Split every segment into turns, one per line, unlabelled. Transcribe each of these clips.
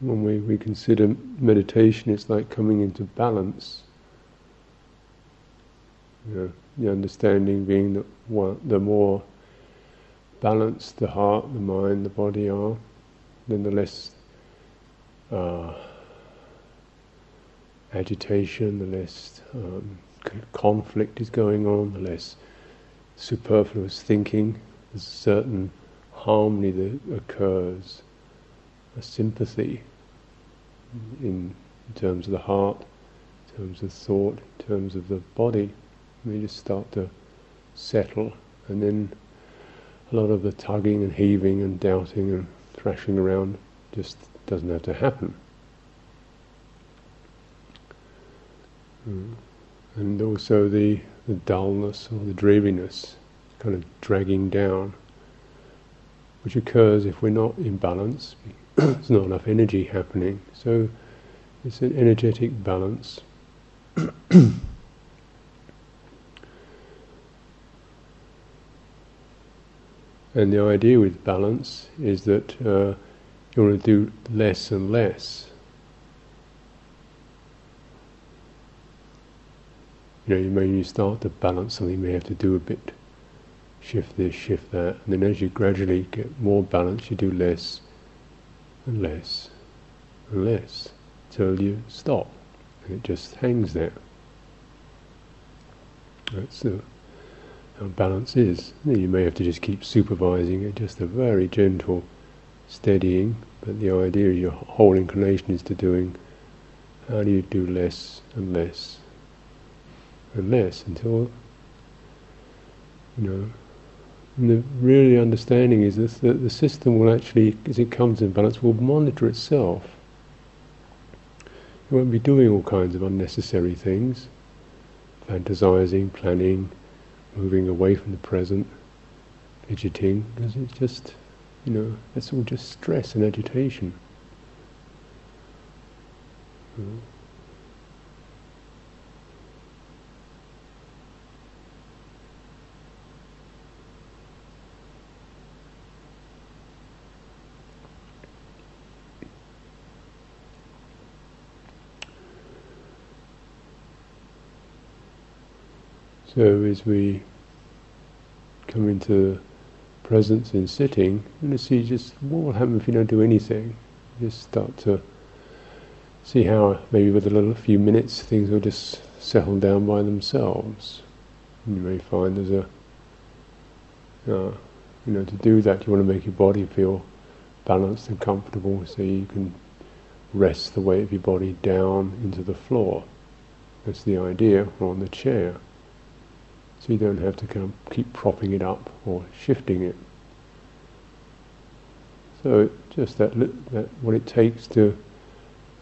when we, we consider meditation, it's like coming into balance. You know, the understanding being that one, the more balanced the heart, the mind, the body are, then the less uh, agitation, the less um, conflict is going on, the less superfluous thinking, there's a certain harmony that occurs, a sympathy in, in terms of the heart, in terms of thought, in terms of the body. We just start to settle, and then a lot of the tugging and heaving and doubting and thrashing around just doesn't have to happen. Mm. And also the, the dullness or the dreariness kind of dragging down, which occurs if we're not in balance. There's not enough energy happening. So it's an energetic balance. And the idea with balance is that uh, you want to do less and less. You know, you you start to balance something, you may have to do a bit, shift this, shift that, and then as you gradually get more balance, you do less and less and less till you stop, and it just hangs there. That's the how balance is. You may have to just keep supervising it, just a very gentle steadying, but the idea is your whole inclination is to doing how do you do less and less and less until you know and the really understanding is that the system will actually, as it comes in balance, will monitor itself. It won't be doing all kinds of unnecessary things, fantasizing, planning, moving away from the present, fidgeting, because it's just, you know, that's all just stress and agitation. Mm. So as we come into presence in sitting, and to see just what will happen if you don't do anything. Just start to see how maybe with a little few minutes things will just settle down by themselves. And you may find there's a uh, you know to do that you want to make your body feel balanced and comfortable so you can rest the weight of your body down into the floor. That's the idea, or on the chair. So you don't have to kind of keep propping it up or shifting it. So just that, that what it takes to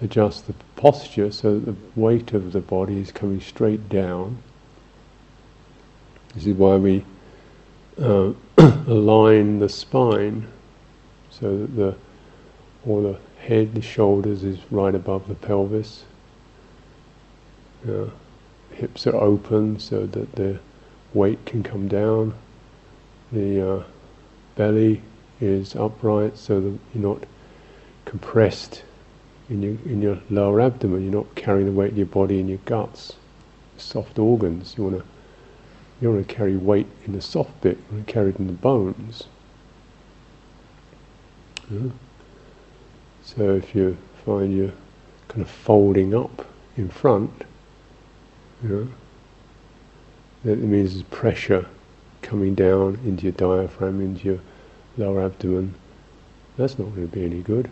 adjust the posture so that the weight of the body is coming straight down. This is why we uh, align the spine so that the all the head, the shoulders is right above the pelvis. Uh, hips are open so that the weight can come down. The uh, belly is upright so that you're not compressed in your in your lower abdomen. You're not carrying the weight of your body in your guts, soft organs. You want to you want to carry weight in the soft bit. You want to carry it in the bones. Yeah. So if you find you're kind of folding up in front, you know, that means there's pressure coming down into your diaphragm, into your lower abdomen. That's not going to be any good.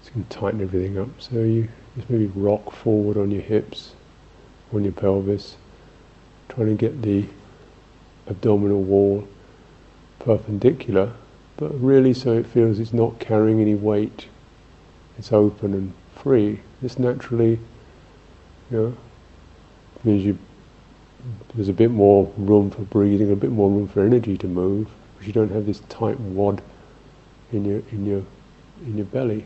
It's going to tighten everything up. So you just maybe rock forward on your hips, on your pelvis, trying to get the abdominal wall perpendicular, but really so it feels it's not carrying any weight. It's open and free. It's naturally, you know, means you there's a bit more room for breathing, a bit more room for energy to move, because you don't have this tight wad in your in your in your belly.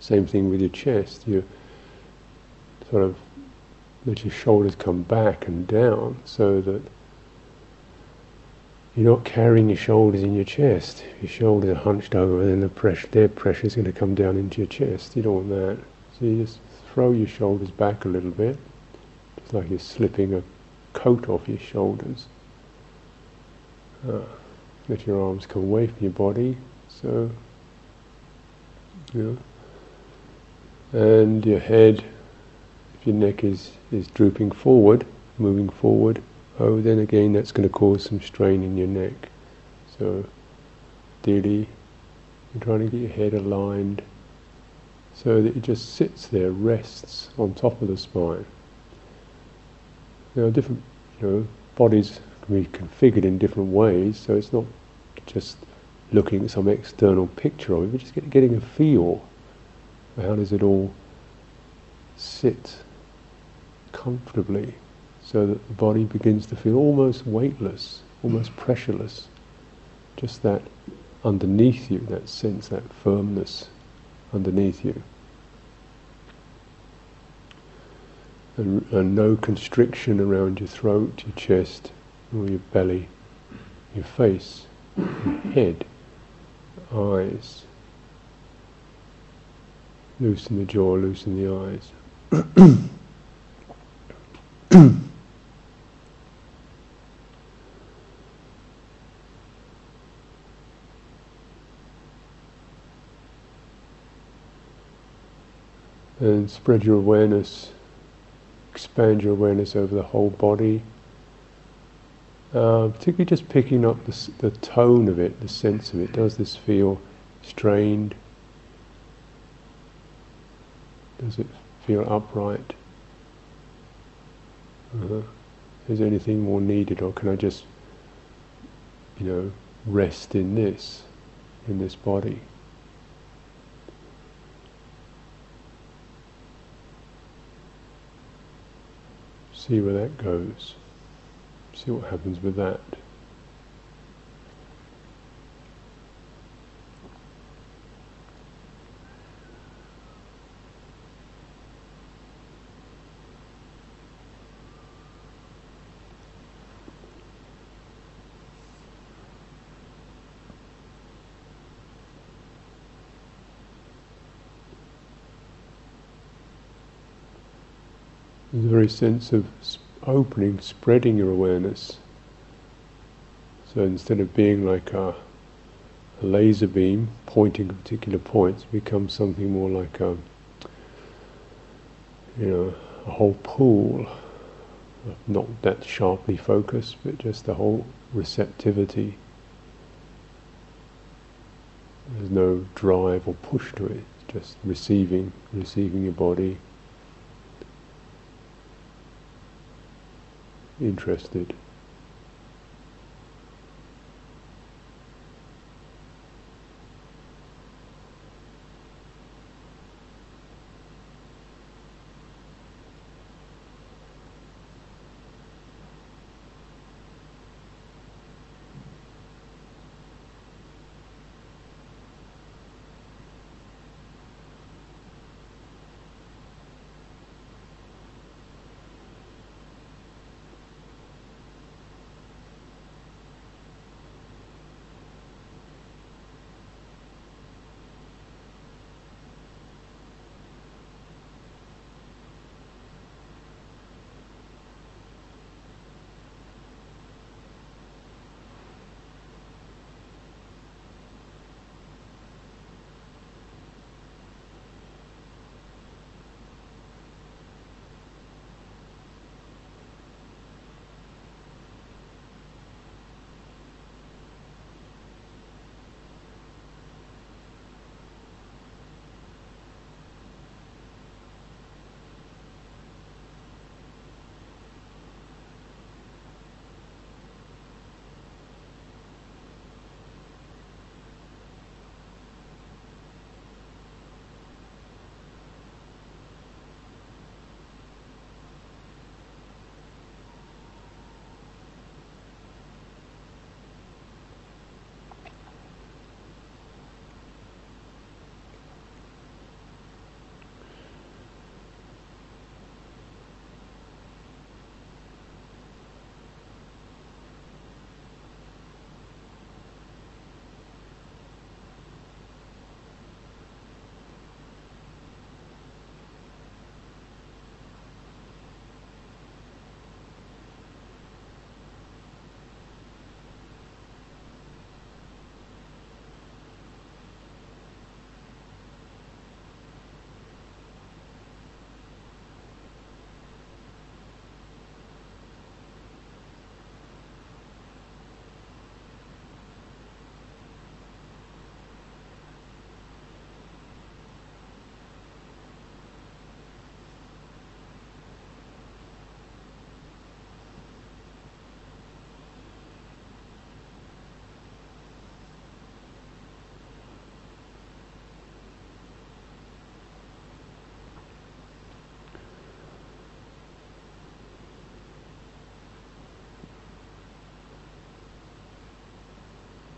Same thing with your chest. You sort of let your shoulders come back and down, so that you're not carrying your shoulders in your chest. Your shoulders are hunched over, and then the pressure, their pressure is going to come down into your chest. You don't want that. So you just throw your shoulders back a little bit, like you're slipping a coat off your shoulders. Uh, let your arms come away from your body. So, know, and your head, if your neck is, is drooping forward, moving forward, oh, then again that's going to cause some strain in your neck. So, ideally, you're trying to get your head aligned so that it just sits there, rests on top of the spine. Now, different, you know, bodies can be configured in different ways, so it's not just looking at some external picture of it, but just get, getting a feel. How does it all sit comfortably so that the body begins to feel almost weightless, almost pressureless. Just that underneath you, that sense, that firmness underneath you. And, and no constriction around your throat, your chest, or your belly, your face, your head, eyes. Loosen the jaw, loosen the eyes. and spread your awareness, expand your awareness over the whole body. Uh, particularly just picking up the, the tone of it, the sense of it. Does this feel strained? Does it feel upright? Uh, is there anything more needed, or can I just, you know, rest in this, in this body? See where that goes. See what happens with that. the very sense of opening, spreading your awareness. So instead of being like a, a laser beam pointing at particular points, becomes something more like a, you know, a whole pool, not that sharply focused, but just the whole receptivity. There's no drive or push to it, just receiving, receiving your body, interested.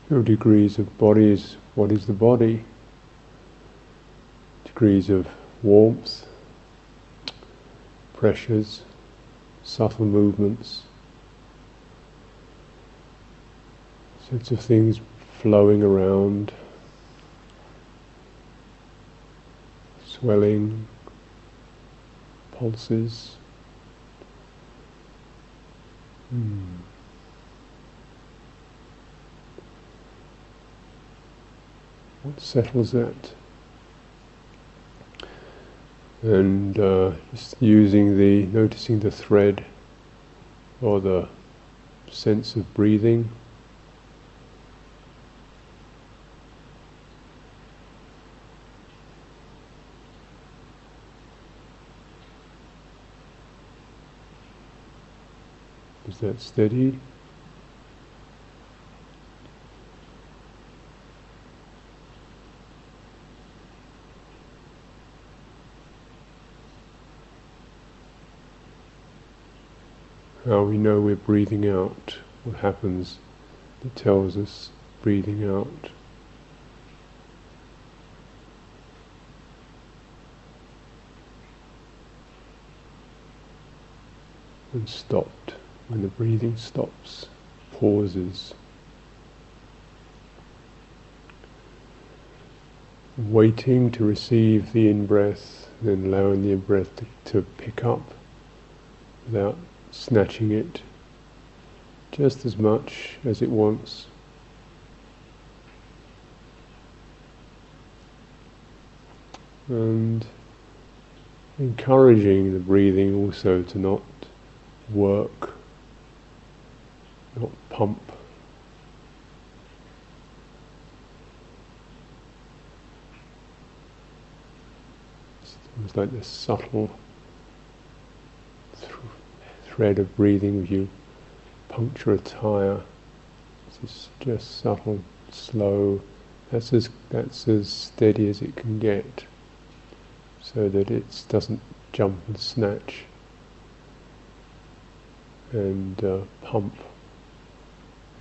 There are degrees of bodies. What is the body? Degrees of warmth, pressures, subtle movements, sense of things flowing around, swelling, pulses. Hmm. What settles that? And uh, just using the, noticing the thread or the sense of breathing. Is that steady? How we know we're breathing out, what happens that tells us breathing out. And stopped when the breathing stops, pauses. Waiting to receive the in breath, then allowing the in breath to, to pick up without snatching it just as much as it wants. And encouraging the breathing also to not work not pump. It's like this subtle of breathing you puncture a tire. It's just subtle, slow. That's as that's as steady as it can get, so that it doesn't jump and snatch and uh, pump.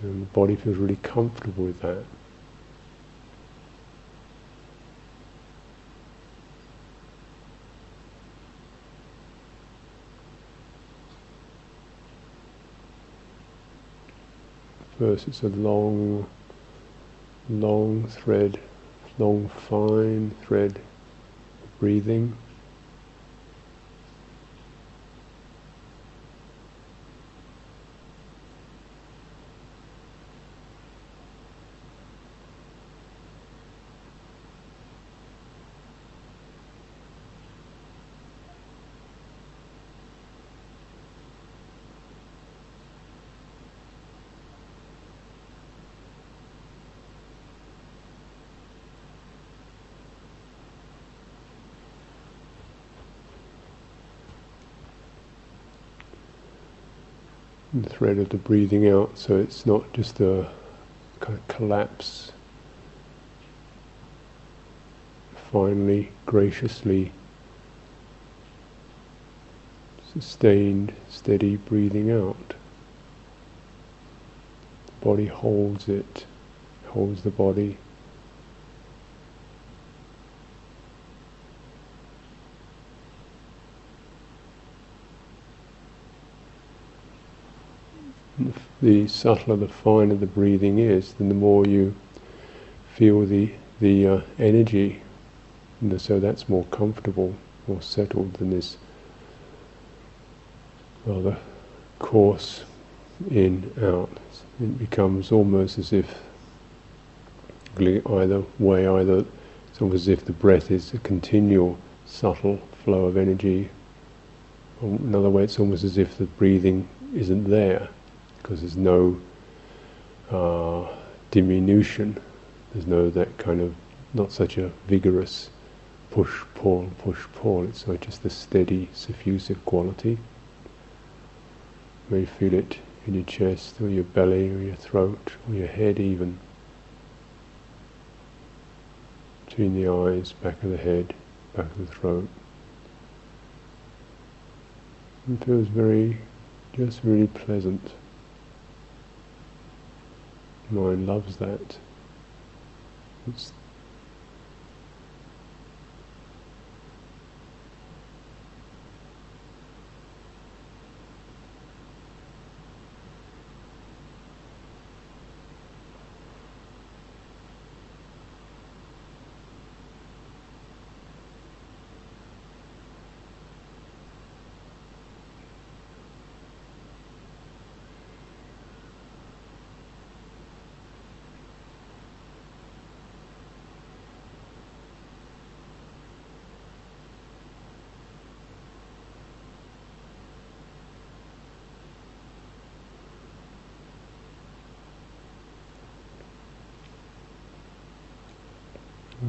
And the body feels really comfortable with that. First, it's a long, long thread, long, fine thread of breathing. the thread of the breathing out so it's not just a kind of collapse. Finally, graciously sustained, steady breathing out. The body holds it, holds the body. The subtler, the finer the breathing is, then the more you feel the the uh, energy, and so that's more comfortable, more settled than this rather coarse in out. It becomes almost as if either way, either it's almost as if the breath is a continual subtle flow of energy. Another way, it's almost as if the breathing isn't there because there's no uh, diminution. There's no that kind of not such a vigorous push pull push pull. It's not just the steady suffusive quality. You may feel it in your chest or your belly or your throat or your head even. Between the eyes, back of the head, back of the throat. It feels very, just really pleasant. Mind loves that. It's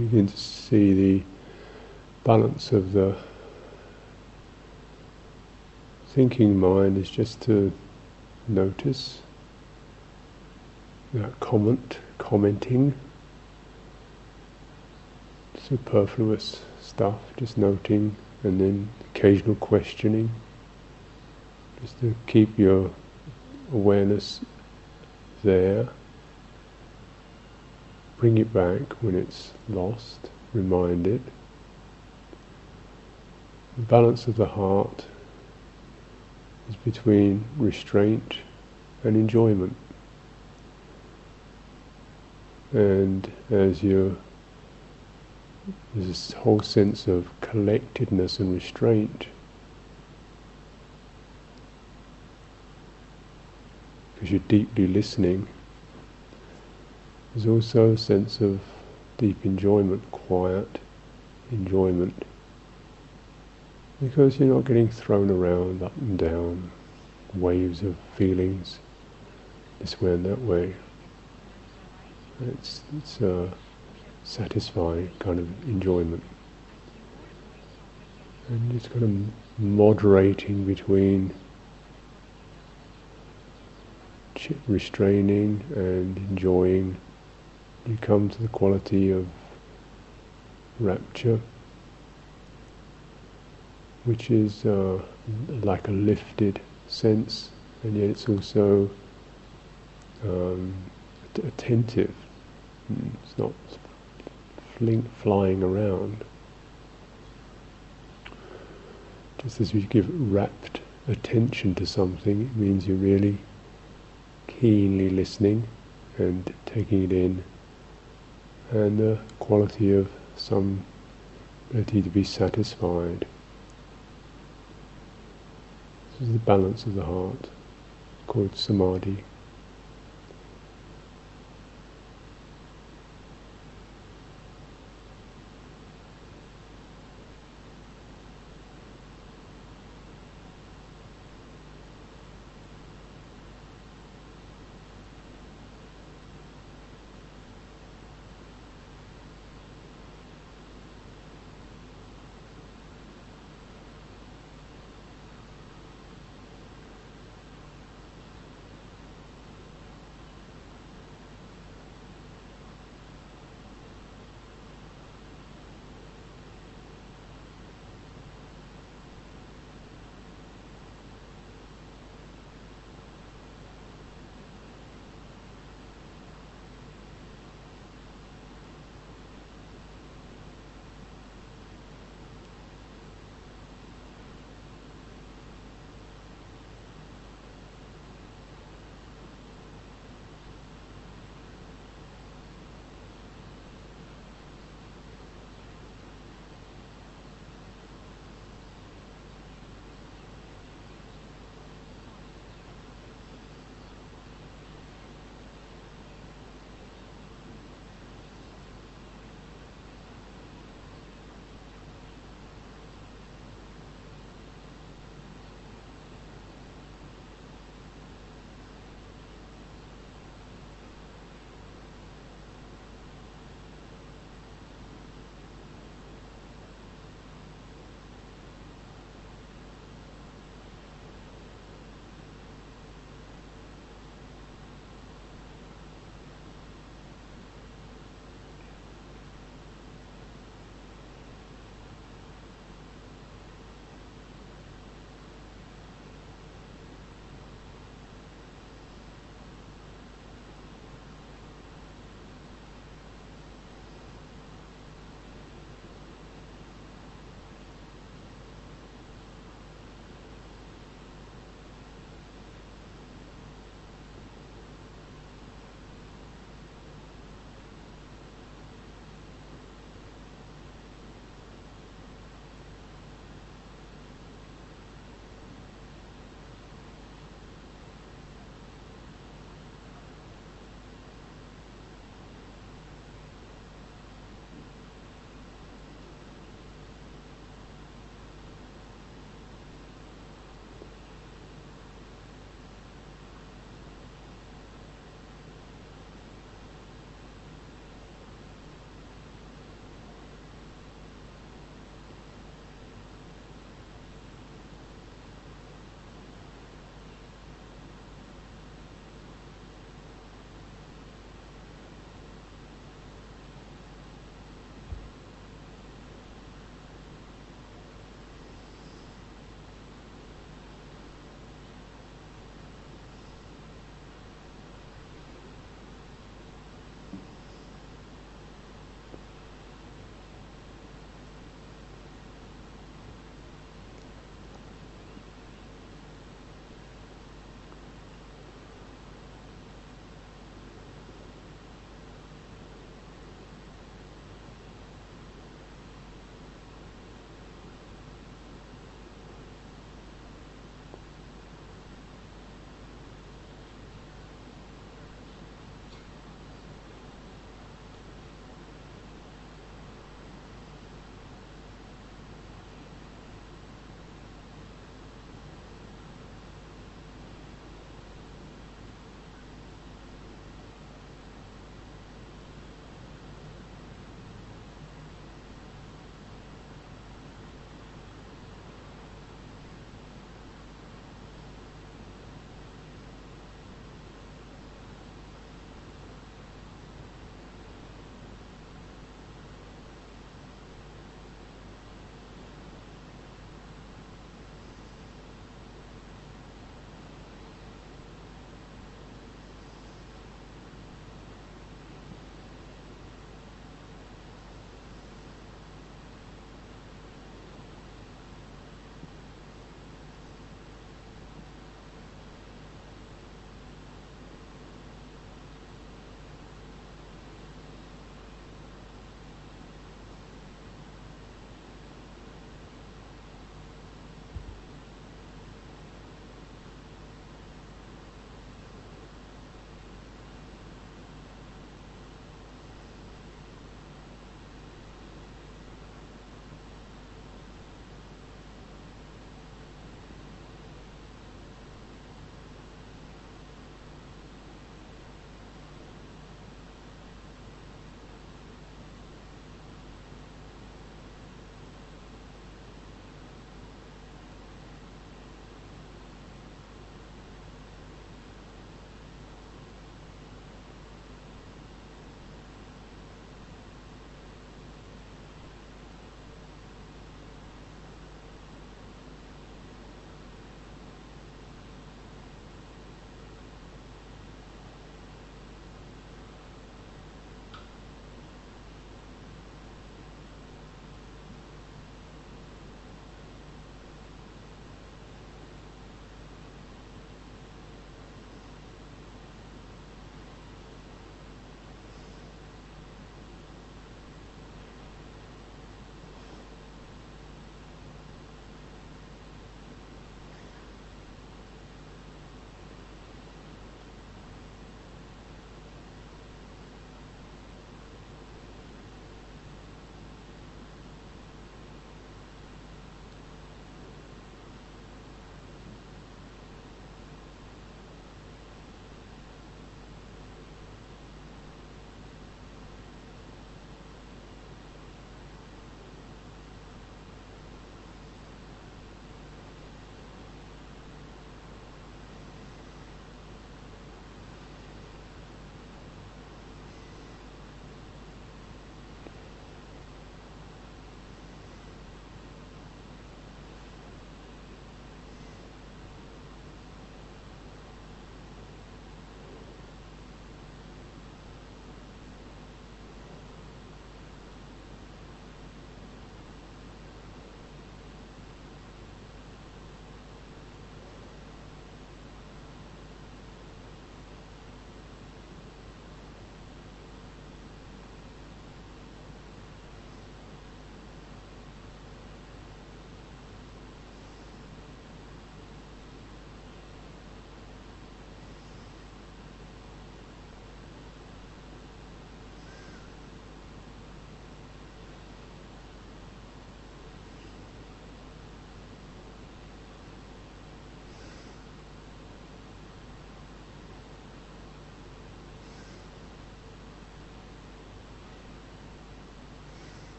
Begin to see the balance of the thinking mind is just to notice that comment, commenting, superfluous stuff, just noting, and then occasional questioning, just to keep your awareness there bring it back when it's lost, remind it. The balance of the heart is between restraint and enjoyment. And as you there's this whole sense of collectedness and restraint. Because you're deeply listening there's also a sense of deep enjoyment, quiet enjoyment, because you're not getting thrown around up and down, waves of feelings, this way and that way. It's, it's a satisfying kind of enjoyment. And it's kind of moderating between restraining and enjoying you come to the quality of rapture, which is uh, like a lifted sense, and yet it's also um, attentive. Hmm, it's not fling, flying around. Just as you give rapt attention to something, it means you're really keenly listening and taking it in and the quality of some ability to be satisfied. This is the balance of the heart, called samadhi.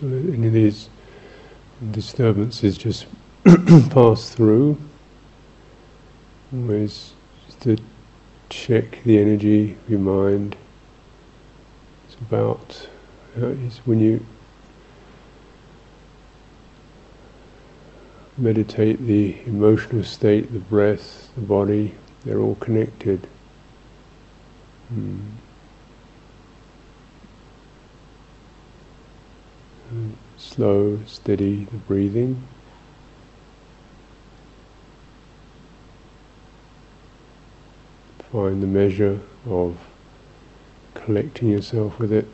So any of these disturbances just pass through. Always just to check the energy of your mind. It's about uh, it's when you meditate the emotional state, the breath, the body, they're all connected. Hmm. Slow, steady the breathing. Find the measure of collecting yourself with it.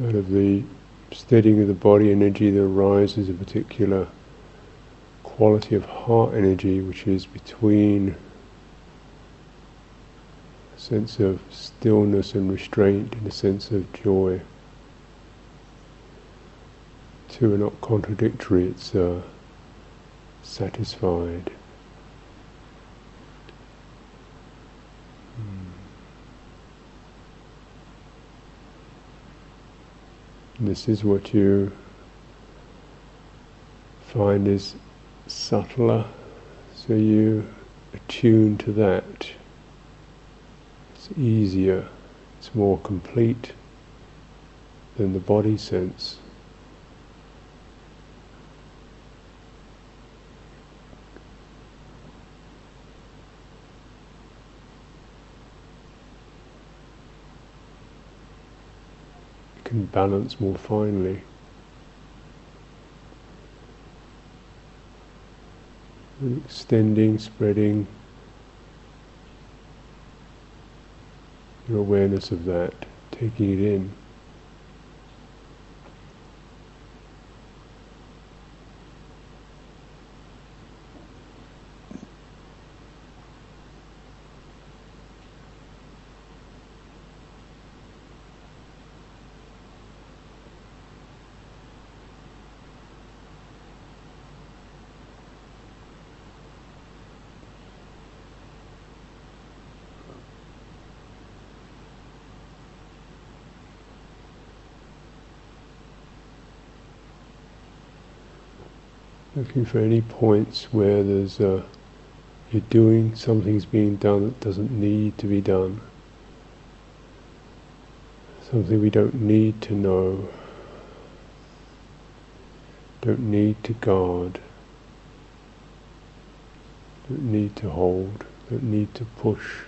The steadying of the body energy there arises a particular quality of heart energy which is between a sense of stillness and restraint and a sense of joy. Two are not contradictory, it's uh, satisfied. This is what you find is subtler, so you attune to that. It's easier, it's more complete than the body sense. Can balance more finely. extending, spreading your awareness of that, taking it in. Looking for any points where there's a, you're doing something's being done that doesn't need to be done. Something we don't need to know, don't need to guard, don't need to hold, don't need to push.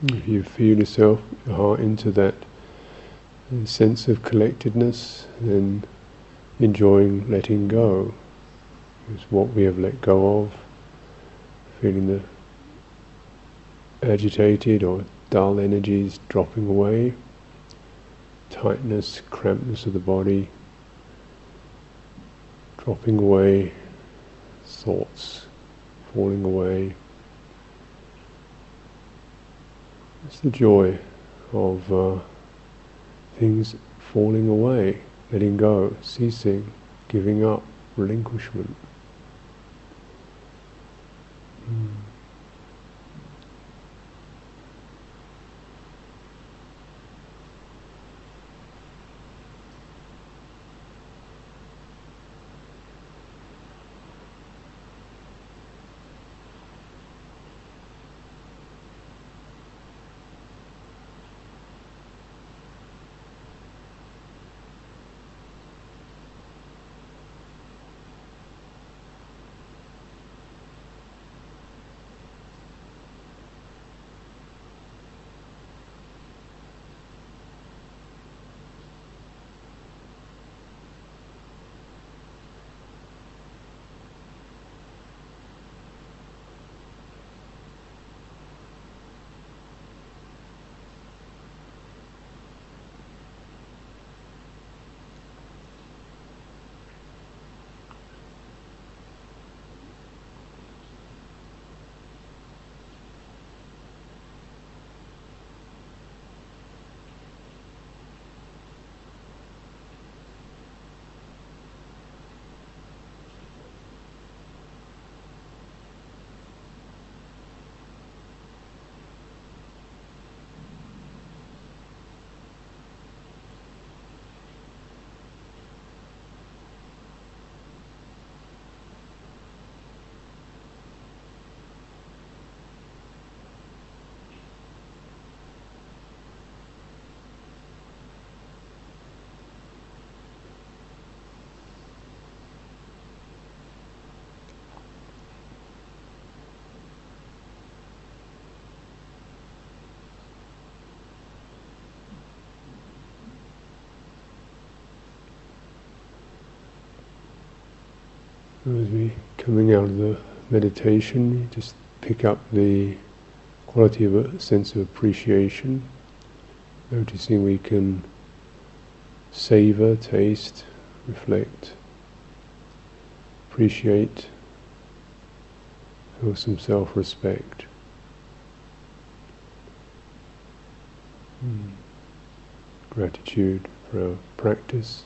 If you feel yourself, your heart into that uh, sense of collectedness, then enjoying letting go. Is what we have let go of, feeling the agitated or dull energies dropping away, tightness, crampness of the body dropping away, thoughts falling away. It's the joy of uh, things falling away, letting go, ceasing, giving up, relinquishment. As we coming out of the meditation, you just pick up the quality of a sense of appreciation, noticing we can savor, taste, reflect, appreciate, feel some self-respect. Mm. Gratitude for our practice.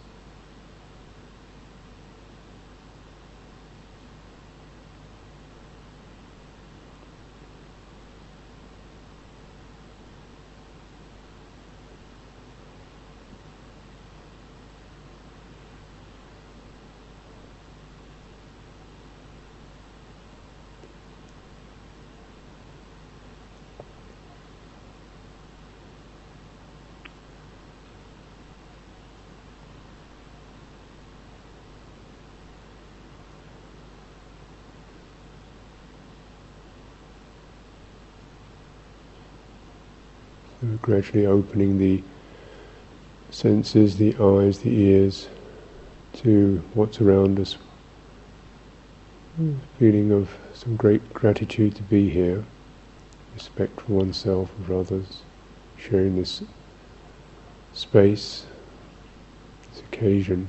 Gradually opening the senses, the eyes, the ears to what's around us. Feeling of some great gratitude to be here, respect for oneself and for others, sharing this space, this occasion.